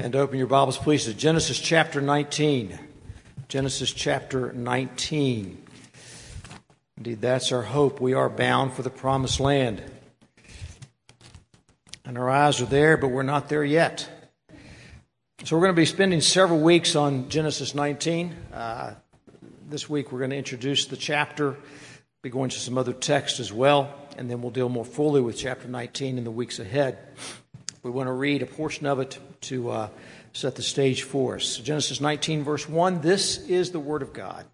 And open your Bibles, please, to Genesis chapter 19. Genesis chapter 19. Indeed, that's our hope. We are bound for the promised land. And our eyes are there, but we're not there yet. So we're going to be spending several weeks on Genesis 19. Uh, this week we're going to introduce the chapter, be going to some other texts as well, and then we'll deal more fully with chapter 19 in the weeks ahead. We want to read a portion of it to uh, set the stage for us. Genesis 19, verse 1 This is the Word of God.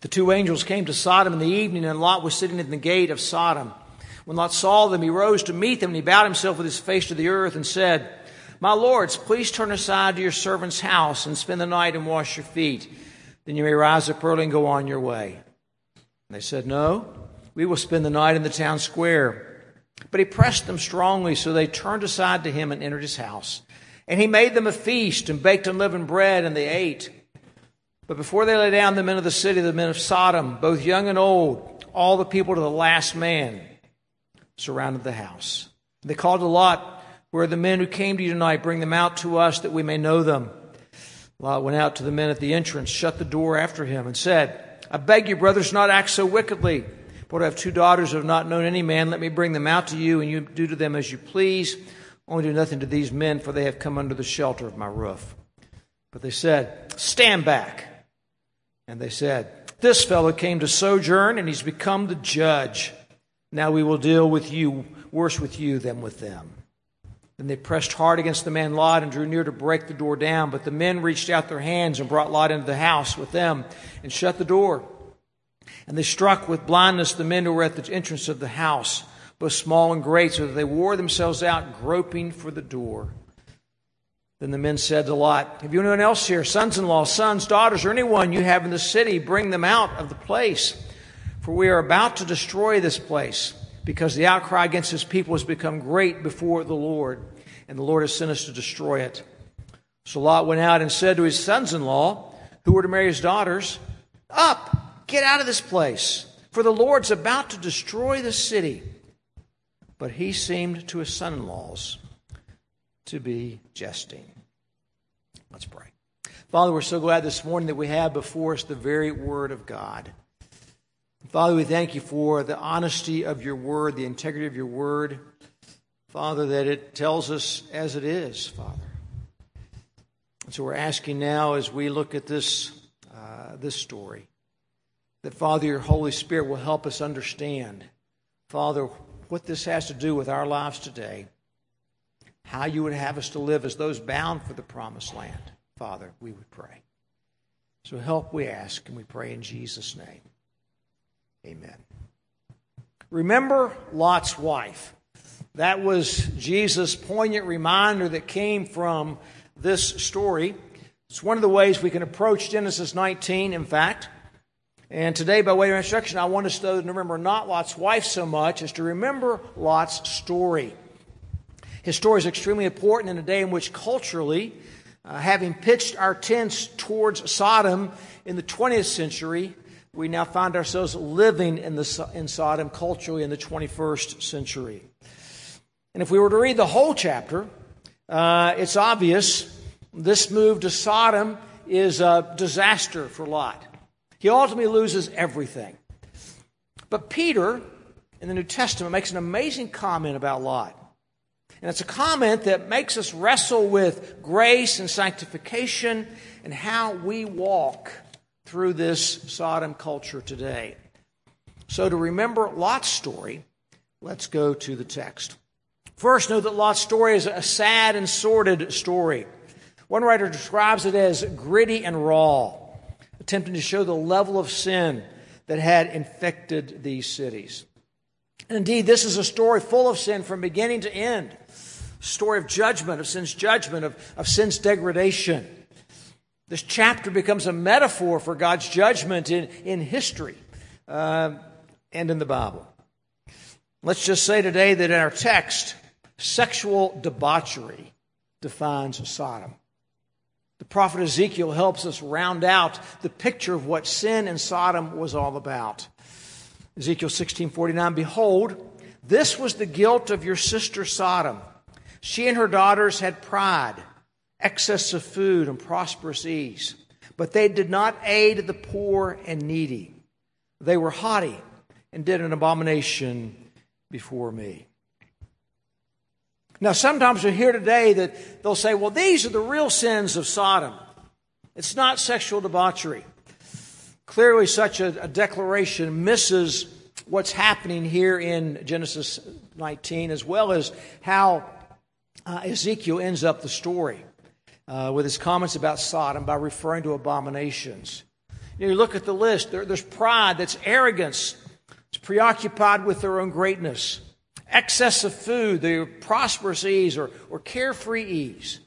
The two angels came to Sodom in the evening, and Lot was sitting in the gate of Sodom. When Lot saw them, he rose to meet them, and he bowed himself with his face to the earth and said, My lords, please turn aside to your servant's house and spend the night and wash your feet. Then you may rise up early and go on your way. And they said, No, we will spend the night in the town square. But he pressed them strongly, so they turned aside to him and entered his house. And he made them a feast and baked unleavened bread, and they ate. But before they lay down, the men of the city, the men of Sodom, both young and old, all the people to the last man, surrounded the house. They called to Lot, Where are the men who came to you tonight? Bring them out to us that we may know them. Lot went out to the men at the entrance, shut the door after him, and said, I beg you, brothers, not act so wickedly. But I have two daughters who have not known any man. Let me bring them out to you, and you do to them as you please. Only do nothing to these men, for they have come under the shelter of my roof. But they said, Stand back. And they said, This fellow came to sojourn, and he's become the judge. Now we will deal with you, worse with you than with them. Then they pressed hard against the man Lot and drew near to break the door down. But the men reached out their hands and brought Lot into the house with them and shut the door. And they struck with blindness the men who were at the entrance of the house, both small and great, so that they wore themselves out, groping for the door. Then the men said to Lot, Have you anyone else here, sons in law, sons, daughters, or anyone you have in the city? Bring them out of the place. For we are about to destroy this place, because the outcry against his people has become great before the Lord, and the Lord has sent us to destroy it. So Lot went out and said to his sons in law, who were to marry his daughters, Up! Get out of this place, for the Lord's about to destroy the city. But he seemed to his son in laws to be jesting. Let's pray. Father, we're so glad this morning that we have before us the very Word of God. Father, we thank you for the honesty of your Word, the integrity of your Word. Father, that it tells us as it is, Father. And so we're asking now as we look at this, uh, this story that, Father, your Holy Spirit will help us understand, Father, what this has to do with our lives today, how you would have us to live as those bound for the promised land. Father, we would pray. So help, we ask, and we pray in Jesus' name. Amen. Remember Lot's wife. That was Jesus' poignant reminder that came from this story. It's one of the ways we can approach Genesis 19, in fact. And today, by way of instruction, I want us to remember not Lot's wife so much as to remember Lot's story. His story is extremely important in a day in which culturally, uh, having pitched our tents towards Sodom in the 20th century, we now find ourselves living in, the, in Sodom culturally in the 21st century. And if we were to read the whole chapter, uh, it's obvious this move to Sodom is a disaster for Lot. He ultimately loses everything. But Peter in the New Testament makes an amazing comment about Lot. And it's a comment that makes us wrestle with grace and sanctification and how we walk through this Sodom culture today. So, to remember Lot's story, let's go to the text. First, know that Lot's story is a sad and sordid story. One writer describes it as gritty and raw attempting to show the level of sin that had infected these cities. And indeed, this is a story full of sin from beginning to end. Story of judgment, of sin's judgment, of, of sin's degradation. This chapter becomes a metaphor for God's judgment in, in history uh, and in the Bible. Let's just say today that in our text, sexual debauchery defines Sodom. The prophet Ezekiel helps us round out the picture of what sin in Sodom was all about. Ezekiel 16:49 Behold, this was the guilt of your sister Sodom. She and her daughters had pride. excess of food, and prosperous ease. But they did not aid the poor and needy. They were haughty and did an abomination before me. Now, sometimes we hear today that they'll say, well, these are the real sins of Sodom. It's not sexual debauchery. Clearly, such a, a declaration misses what's happening here in Genesis 19, as well as how uh, Ezekiel ends up the story uh, with his comments about Sodom by referring to abominations. You, you look at the list, there, there's pride, that's arrogance, it's preoccupied with their own greatness, excess of food, their prosperous ease or, or carefree ease.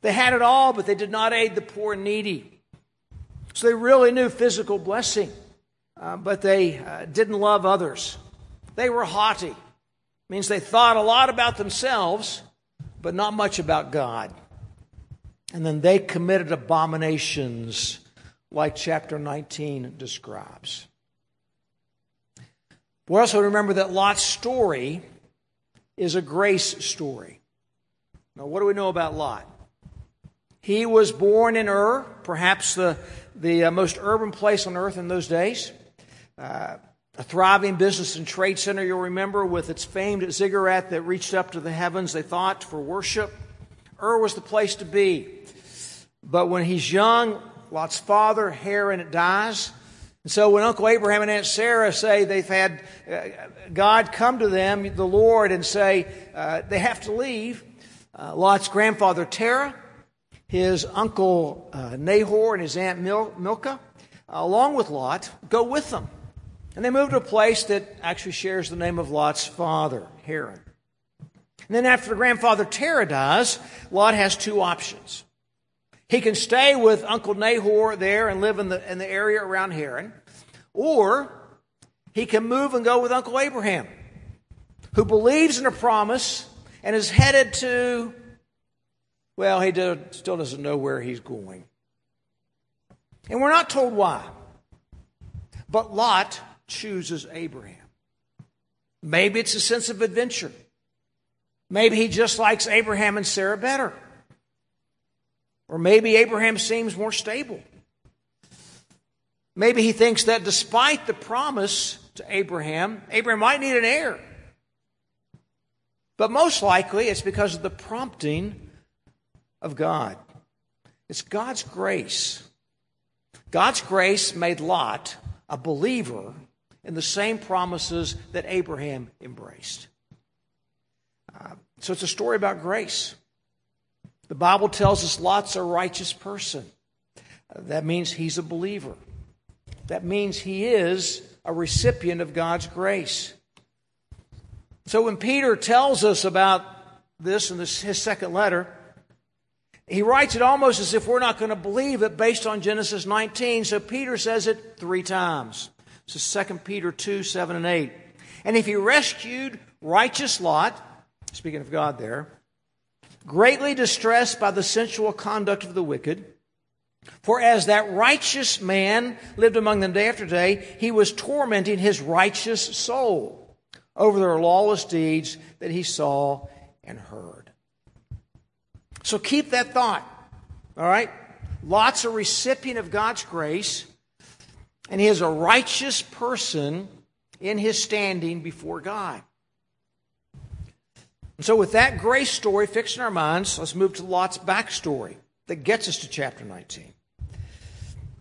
They had it all, but they did not aid the poor and needy. So they really knew physical blessing, uh, but they uh, didn't love others. They were haughty. It means they thought a lot about themselves, but not much about God. And then they committed abominations like chapter 19 describes. We also remember that Lot's story is a grace story. Now, what do we know about Lot? He was born in Ur, perhaps the, the uh, most urban place on earth in those days. Uh, a thriving business and trade center, you'll remember, with its famed ziggurat that reached up to the heavens, they thought, for worship. Ur was the place to be. But when he's young, Lot's father, Haran, dies. And so when Uncle Abraham and Aunt Sarah say they've had uh, God come to them, the Lord, and say uh, they have to leave, uh, Lot's grandfather, Terah, his uncle uh, Nahor, and his aunt Mil- Milcah, along with Lot, go with them. And they move to a place that actually shares the name of Lot's father, Haran. And then after the grandfather Terah dies, Lot has two options. He can stay with Uncle Nahor there and live in the, in the area around Haran, or he can move and go with Uncle Abraham, who believes in a promise and is headed to, well, he still doesn't know where he's going. And we're not told why. But Lot chooses Abraham. Maybe it's a sense of adventure. Maybe he just likes Abraham and Sarah better. Or maybe Abraham seems more stable. Maybe he thinks that despite the promise to Abraham, Abraham might need an heir. But most likely it's because of the prompting of God. It's God's grace. God's grace made Lot a believer in the same promises that Abraham embraced. Uh, so it's a story about grace. The Bible tells us Lot's a righteous person. That means he's a believer. That means he is a recipient of God's grace. So when Peter tells us about this in this, his second letter, he writes it almost as if we're not going to believe it based on Genesis 19. So Peter says it three times. This is 2 Peter 2, 7 and 8. And if he rescued righteous Lot, speaking of God there, greatly distressed by the sensual conduct of the wicked, for as that righteous man lived among them day after day, he was tormenting his righteous soul over their lawless deeds that he saw and heard. So keep that thought, all right? Lot's a recipient of God's grace and he is a righteous person in his standing before God. And so, with that grace story fixed in our minds, let's move to Lot's backstory that gets us to chapter 19.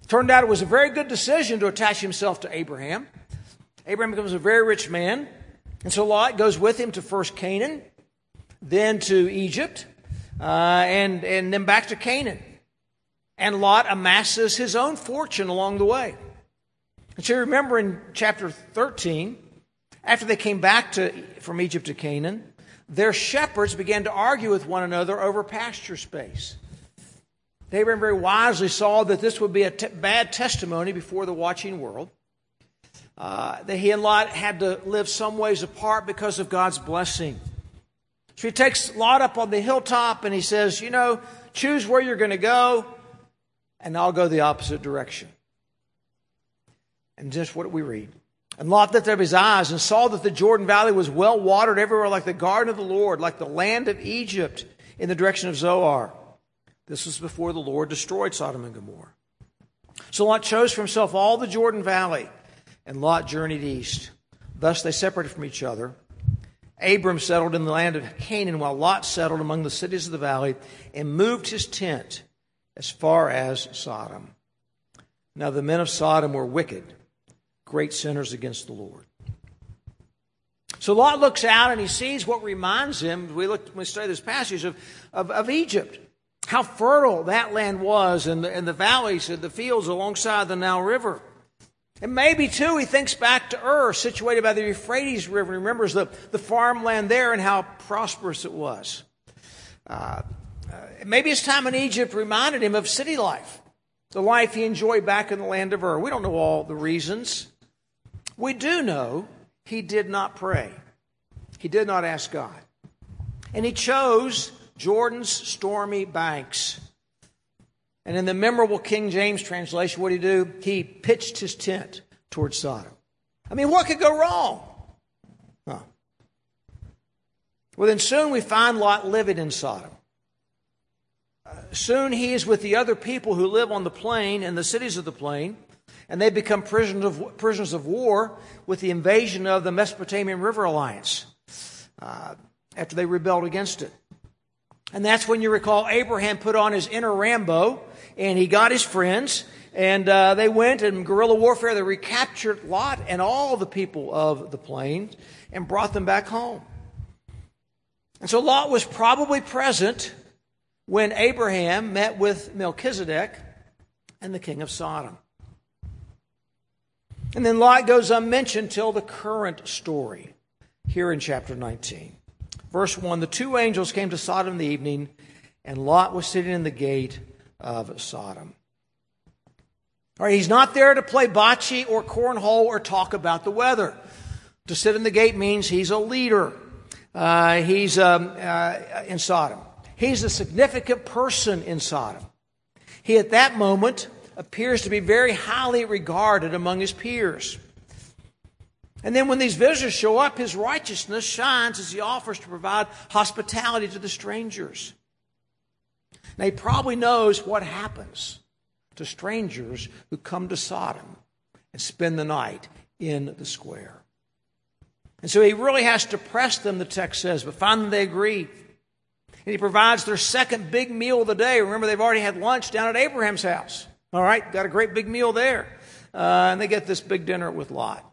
Turned out it was a very good decision to attach himself to Abraham. Abraham becomes a very rich man, and so Lot goes with him to first Canaan, then to Egypt, uh, and, and then back to Canaan. And Lot amasses his own fortune along the way. And so you remember in chapter 13, after they came back to, from Egypt to Canaan, their shepherds began to argue with one another over pasture space. Abraham very wisely saw that this would be a t- bad testimony before the watching world. Uh, that he and Lot had to live some ways apart because of God's blessing. So he takes Lot up on the hilltop and he says, You know, choose where you're going to go, and I'll go the opposite direction. And just what we read. And Lot lifted up his eyes and saw that the Jordan Valley was well watered everywhere, like the garden of the Lord, like the land of Egypt in the direction of Zoar. This was before the Lord destroyed Sodom and Gomorrah. So Lot chose for himself all the Jordan Valley, and Lot journeyed east. Thus they separated from each other. Abram settled in the land of Canaan, while Lot settled among the cities of the valley and moved his tent as far as Sodom. Now the men of Sodom were wicked, great sinners against the Lord. So Lot looks out and he sees what reminds him, we look we study this passage of, of, of Egypt. How fertile that land was and the, and the valleys and the fields alongside the Nile River. And maybe, too, he thinks back to Ur, situated by the Euphrates River, and remembers the, the farmland there and how prosperous it was. Uh, uh, maybe his time in Egypt reminded him of city life, the life he enjoyed back in the land of Ur. We don't know all the reasons. We do know he did not pray, he did not ask God. And he chose Jordan's stormy banks. And in the memorable King James translation, what did he do? He pitched his tent towards Sodom. I mean, what could go wrong? Huh. Well, then soon we find Lot living in Sodom. Uh, soon he is with the other people who live on the plain and the cities of the plain, and they become prisoners of, prisoners of war with the invasion of the Mesopotamian River Alliance uh, after they rebelled against it. And that's when you recall Abraham put on his inner Rambo and he got his friends and uh, they went in guerrilla warfare. They recaptured Lot and all the people of the plains and brought them back home. And so Lot was probably present when Abraham met with Melchizedek and the king of Sodom. And then Lot goes unmentioned till the current story here in chapter 19. Verse 1 The two angels came to Sodom in the evening, and Lot was sitting in the gate of Sodom. All right, he's not there to play bocce or cornhole or talk about the weather. To sit in the gate means he's a leader. Uh, he's um, uh, in Sodom. He's a significant person in Sodom. He, at that moment, appears to be very highly regarded among his peers. And then when these visitors show up, his righteousness shines as he offers to provide hospitality to the strangers. Now, he probably knows what happens to strangers who come to Sodom and spend the night in the square. And so he really has to press them, the text says, but finally they agree. And he provides their second big meal of the day. Remember, they've already had lunch down at Abraham's house. All right, got a great big meal there. Uh, and they get this big dinner with Lot.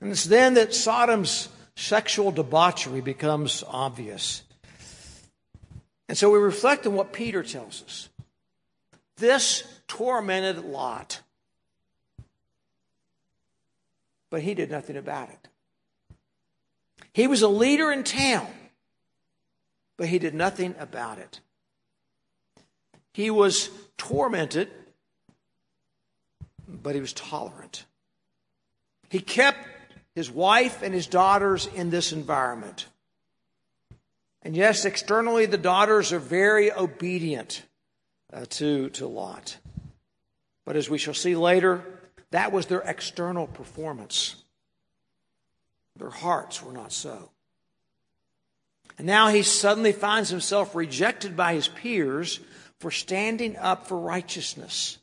And it's then that Sodom's sexual debauchery becomes obvious. And so we reflect on what Peter tells us. This tormented Lot, but he did nothing about it. He was a leader in town, but he did nothing about it. He was tormented, but he was tolerant. He kept his wife and his daughters in this environment. And yes, externally, the daughters are very obedient uh, to, to Lot. But as we shall see later, that was their external performance. Their hearts were not so. And now he suddenly finds himself rejected by his peers for standing up for righteousness.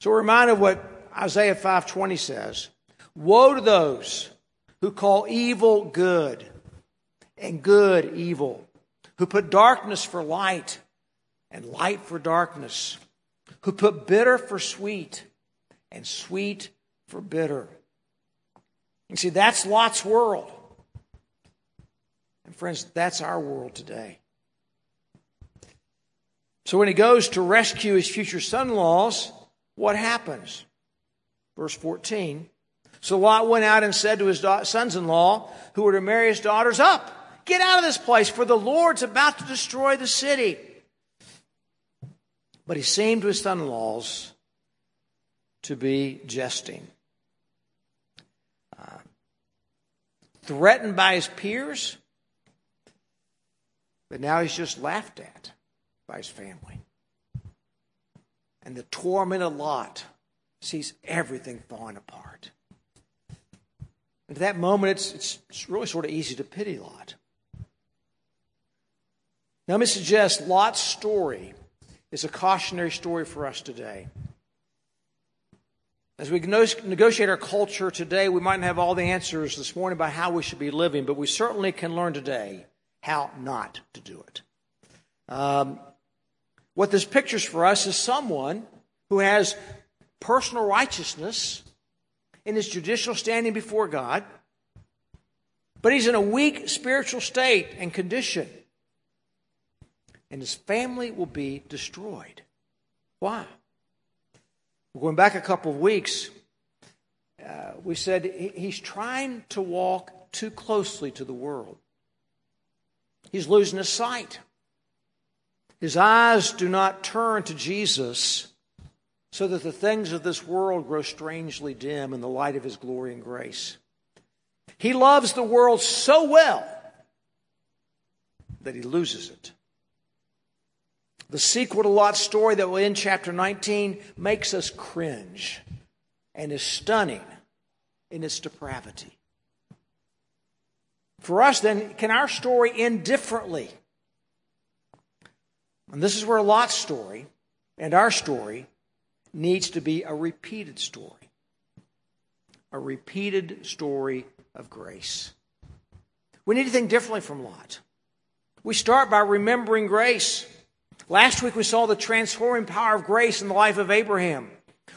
So we're reminded of what Isaiah 5:20 says. Woe to those who call evil good and good evil, who put darkness for light and light for darkness, who put bitter for sweet and sweet for bitter. You see, that's Lot's world. And friends, that's our world today. So when he goes to rescue his future son in laws, what happens? Verse 14 so Lot went out and said to his sons in law, who were to marry his daughters, Up, get out of this place, for the Lord's about to destroy the city. But he seemed to his son in laws to be jesting. Uh, threatened by his peers, but now he's just laughed at by his family. And the tormented Lot sees everything falling apart. And at that moment, it's, it's, it's really sort of easy to pity Lot. Now, let me suggest Lot's story is a cautionary story for us today. As we negotiate our culture today, we might not have all the answers this morning about how we should be living, but we certainly can learn today how not to do it. Um, what this pictures for us is someone who has personal righteousness in his judicial standing before God, but he's in a weak spiritual state and condition and his family will be destroyed. Why? Going back a couple of weeks. Uh, we said he's trying to walk too closely to the world. He's losing his sight. His eyes do not turn to Jesus so that the things of this world grow strangely dim in the light of his glory and grace. He loves the world so well that he loses it. The sequel to Lot's story that will end chapter 19 makes us cringe and is stunning in its depravity. For us, then, can our story end differently? And this is where Lot's story and our story needs to be a repeated story. A repeated story of grace. We need to think differently from Lot. We start by remembering grace. Last week we saw the transforming power of grace in the life of Abraham.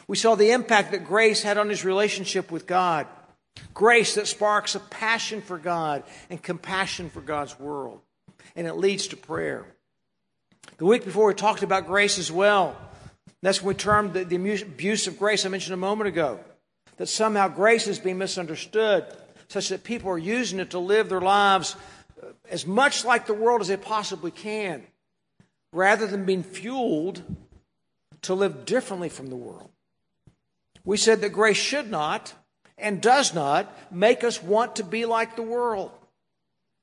We saw the impact that grace had on his relationship with God. Grace that sparks a passion for God and compassion for God's world. And it leads to prayer. The week before we talked about grace as well. That's when we termed the, the abuse of grace I mentioned a moment ago. That somehow grace is being misunderstood, such that people are using it to live their lives uh, as much like the world as they possibly can rather than being fueled to live differently from the world. We said that grace should not and does not make us want to be like the world.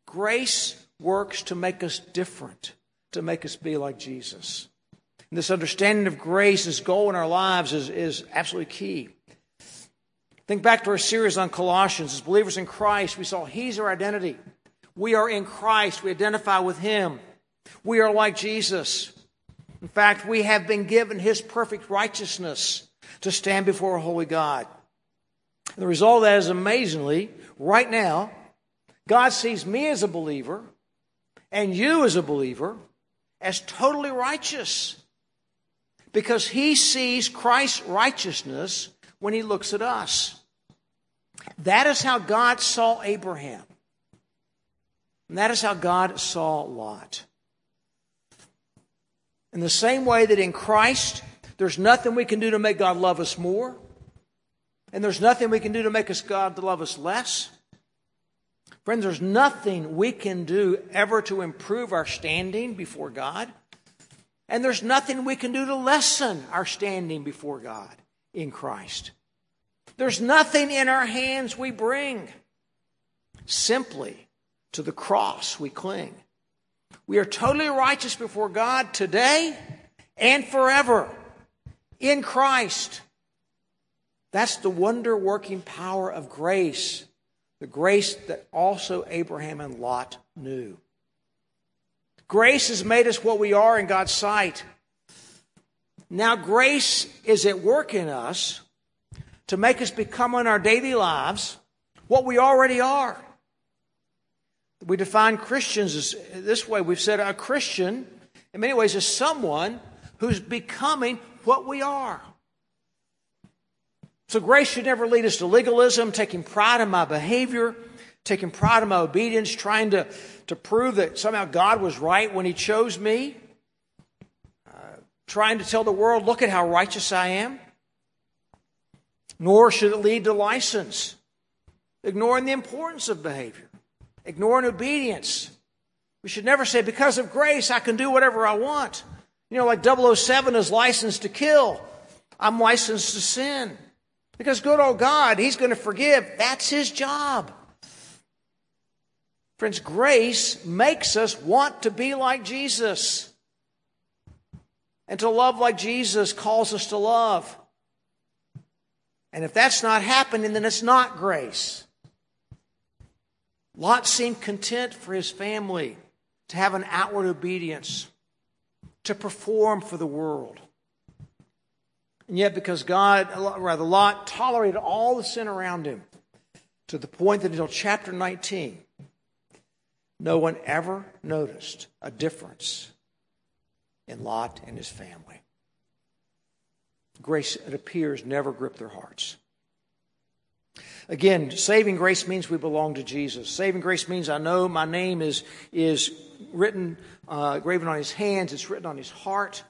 Grace works to make us different, to make us be like Jesus. And this understanding of grace, this goal in our lives, is, is absolutely key. Think back to our series on Colossians. As believers in Christ, we saw He's our identity. We are in Christ. We identify with Him. We are like Jesus. In fact, we have been given his perfect righteousness to stand before a holy God. And the result of that is amazingly, right now, God sees me as a believer and you as a believer as totally righteous because he sees Christ's righteousness when he looks at us. That is how God saw Abraham. And that is how God saw Lot. In the same way that in Christ, there's nothing we can do to make God love us more, and there's nothing we can do to make us God to love us less. Friends, there's nothing we can do ever to improve our standing before God. And there's nothing we can do to lessen our standing before God in Christ. There's nothing in our hands we bring. Simply to the cross we cling. We are totally righteous before God today and forever in Christ. That's the wonder working power of grace, the grace that also Abraham and Lot knew. Grace has made us what we are in God's sight. Now, grace is at work in us to make us become in our daily lives what we already are. We define Christians as this way. We've said a Christian, in many ways, is someone who's becoming what we are. So grace should never lead us to legalism, taking pride in my behavior, taking pride in my obedience, trying to, to prove that somehow God was right when He chose me, uh, trying to tell the world, look at how righteous I am. Nor should it lead to license, ignoring the importance of behavior ignoring obedience. We should never say, because of grace, I can do whatever I want. You know, like 007 is licensed to kill. I'm licensed to sin. Because good old God, He's going to forgive. That's His job. Friends, grace makes us want to be like Jesus. And to love like Jesus calls us to love. And if that's not happening, then it's not grace. Lot seemed content for his family to have an outward obedience, to perform for the world. And yet, because God, rather, Lot tolerated all the sin around him to the point that until chapter 19, no one ever noticed a difference in Lot and his family. Grace, it appears, never gripped their hearts. Again, saving grace means we belong to Jesus. Saving grace means I know my name is, is written, uh, graven on his hands, it's written on his heart.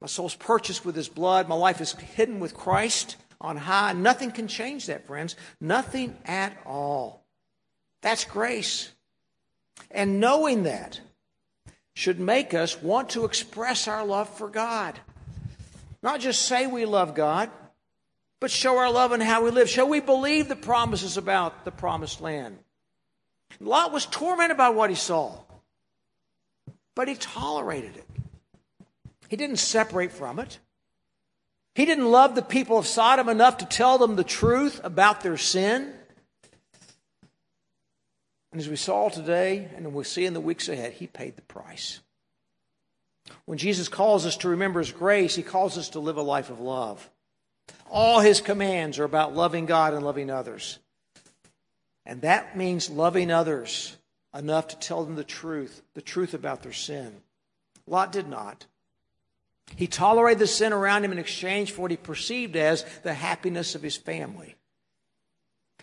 My soul's purchased with his blood. My life is hidden with Christ on high. Nothing can change that, friends. Nothing at all. That's grace. And knowing that should make us want to express our love for God. Not just say we love God, but show our love in how we live. Shall we believe the promises about the promised land? Lot was tormented by what he saw, but he tolerated it. He didn't separate from it. He didn't love the people of Sodom enough to tell them the truth about their sin. And as we saw today, and we'll see in the weeks ahead, he paid the price. When Jesus calls us to remember his grace, he calls us to live a life of love. All his commands are about loving God and loving others. And that means loving others enough to tell them the truth, the truth about their sin. Lot did not. He tolerated the sin around him in exchange for what he perceived as the happiness of his family.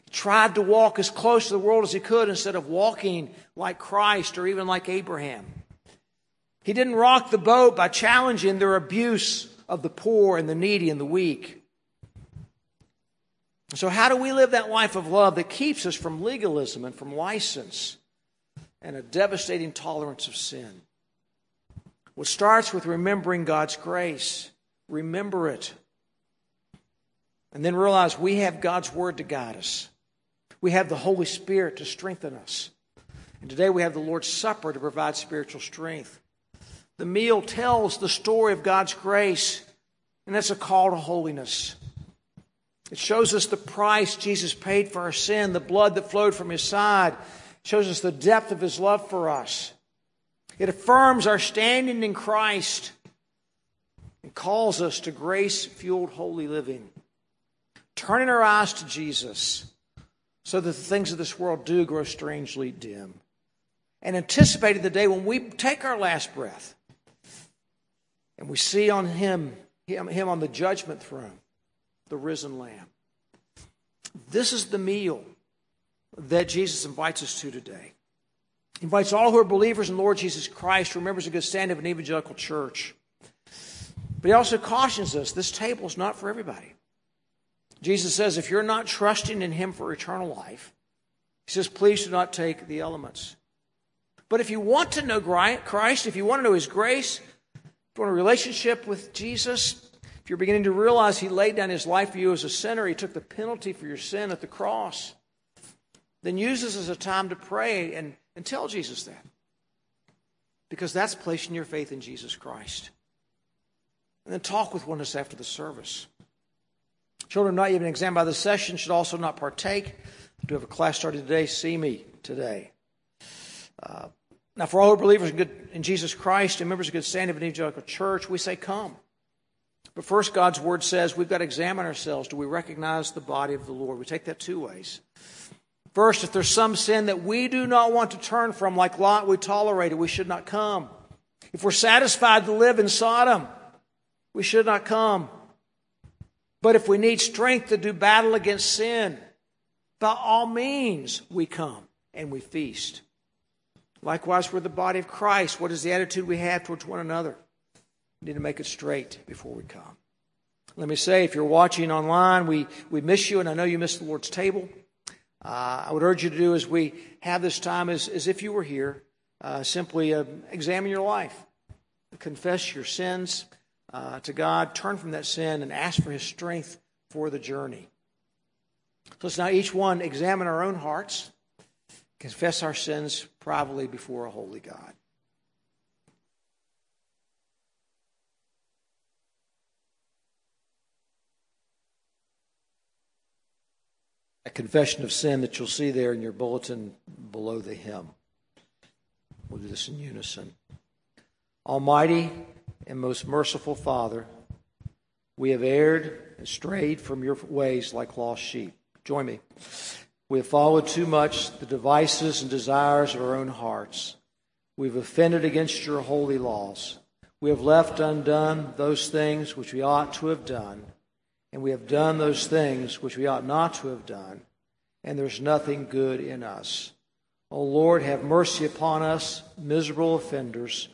He tried to walk as close to the world as he could instead of walking like Christ or even like Abraham. He didn't rock the boat by challenging their abuse of the poor and the needy and the weak. So, how do we live that life of love that keeps us from legalism and from license and a devastating tolerance of sin? Well, it starts with remembering God's grace. Remember it. And then realize we have God's Word to guide us. We have the Holy Spirit to strengthen us. And today we have the Lord's Supper to provide spiritual strength. The meal tells the story of God's grace, and that's a call to holiness. It shows us the price Jesus paid for our sin, the blood that flowed from his side. It shows us the depth of his love for us. It affirms our standing in Christ and calls us to grace fueled holy living. Turning our eyes to Jesus so that the things of this world do grow strangely dim. And anticipating the day when we take our last breath and we see on him, him, him on the judgment throne the risen Lamb. This is the meal that Jesus invites us to today. He invites all who are believers in Lord Jesus Christ, remembers a good standing of an evangelical church. But he also cautions us this table is not for everybody. Jesus says, if you're not trusting in him for eternal life, he says, please do not take the elements. But if you want to know Christ, if you want to know his grace, if you want a relationship with Jesus, if you're beginning to realize He laid down His life for you as a sinner, He took the penalty for your sin at the cross, then use this as a time to pray and, and tell Jesus that. Because that's placing your faith in Jesus Christ. And then talk with one after the service. Children not even examined by the session should also not partake. Do have a class started today? See me today. Uh, now, for all who are believers in, good, in Jesus Christ and members of good standing of an evangelical church, we say, Come. But first, God's word says we've got to examine ourselves. Do we recognize the body of the Lord? We take that two ways. First, if there's some sin that we do not want to turn from, like Lot, we tolerate it, we should not come. If we're satisfied to live in Sodom, we should not come. But if we need strength to do battle against sin, by all means we come and we feast. Likewise, we're the body of Christ. What is the attitude we have towards one another? We need to make it straight before we come. Let me say, if you're watching online, we, we miss you, and I know you miss the Lord's table. Uh, I would urge you to do as we have this time as, as if you were here. Uh, simply uh, examine your life, confess your sins uh, to God, turn from that sin, and ask for His strength for the journey. So let's now each one examine our own hearts, confess our sins privately before a holy God. A confession of sin that you'll see there in your bulletin below the hymn. We'll do this in unison. Almighty and most merciful Father, we have erred and strayed from your ways like lost sheep. Join me. We have followed too much the devices and desires of our own hearts. We've offended against your holy laws. We have left undone those things which we ought to have done, and we have done those things which we ought not to have done, and there's nothing good in us. O Lord, have mercy upon us, miserable offenders.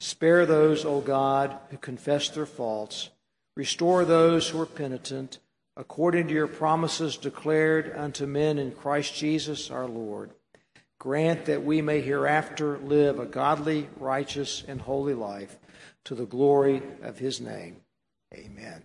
Spare those, O God, who confess their faults. Restore those who are penitent, according to your promises declared unto men in Christ Jesus our Lord. Grant that we may hereafter live a godly, righteous, and holy life to the glory of his name. Amen.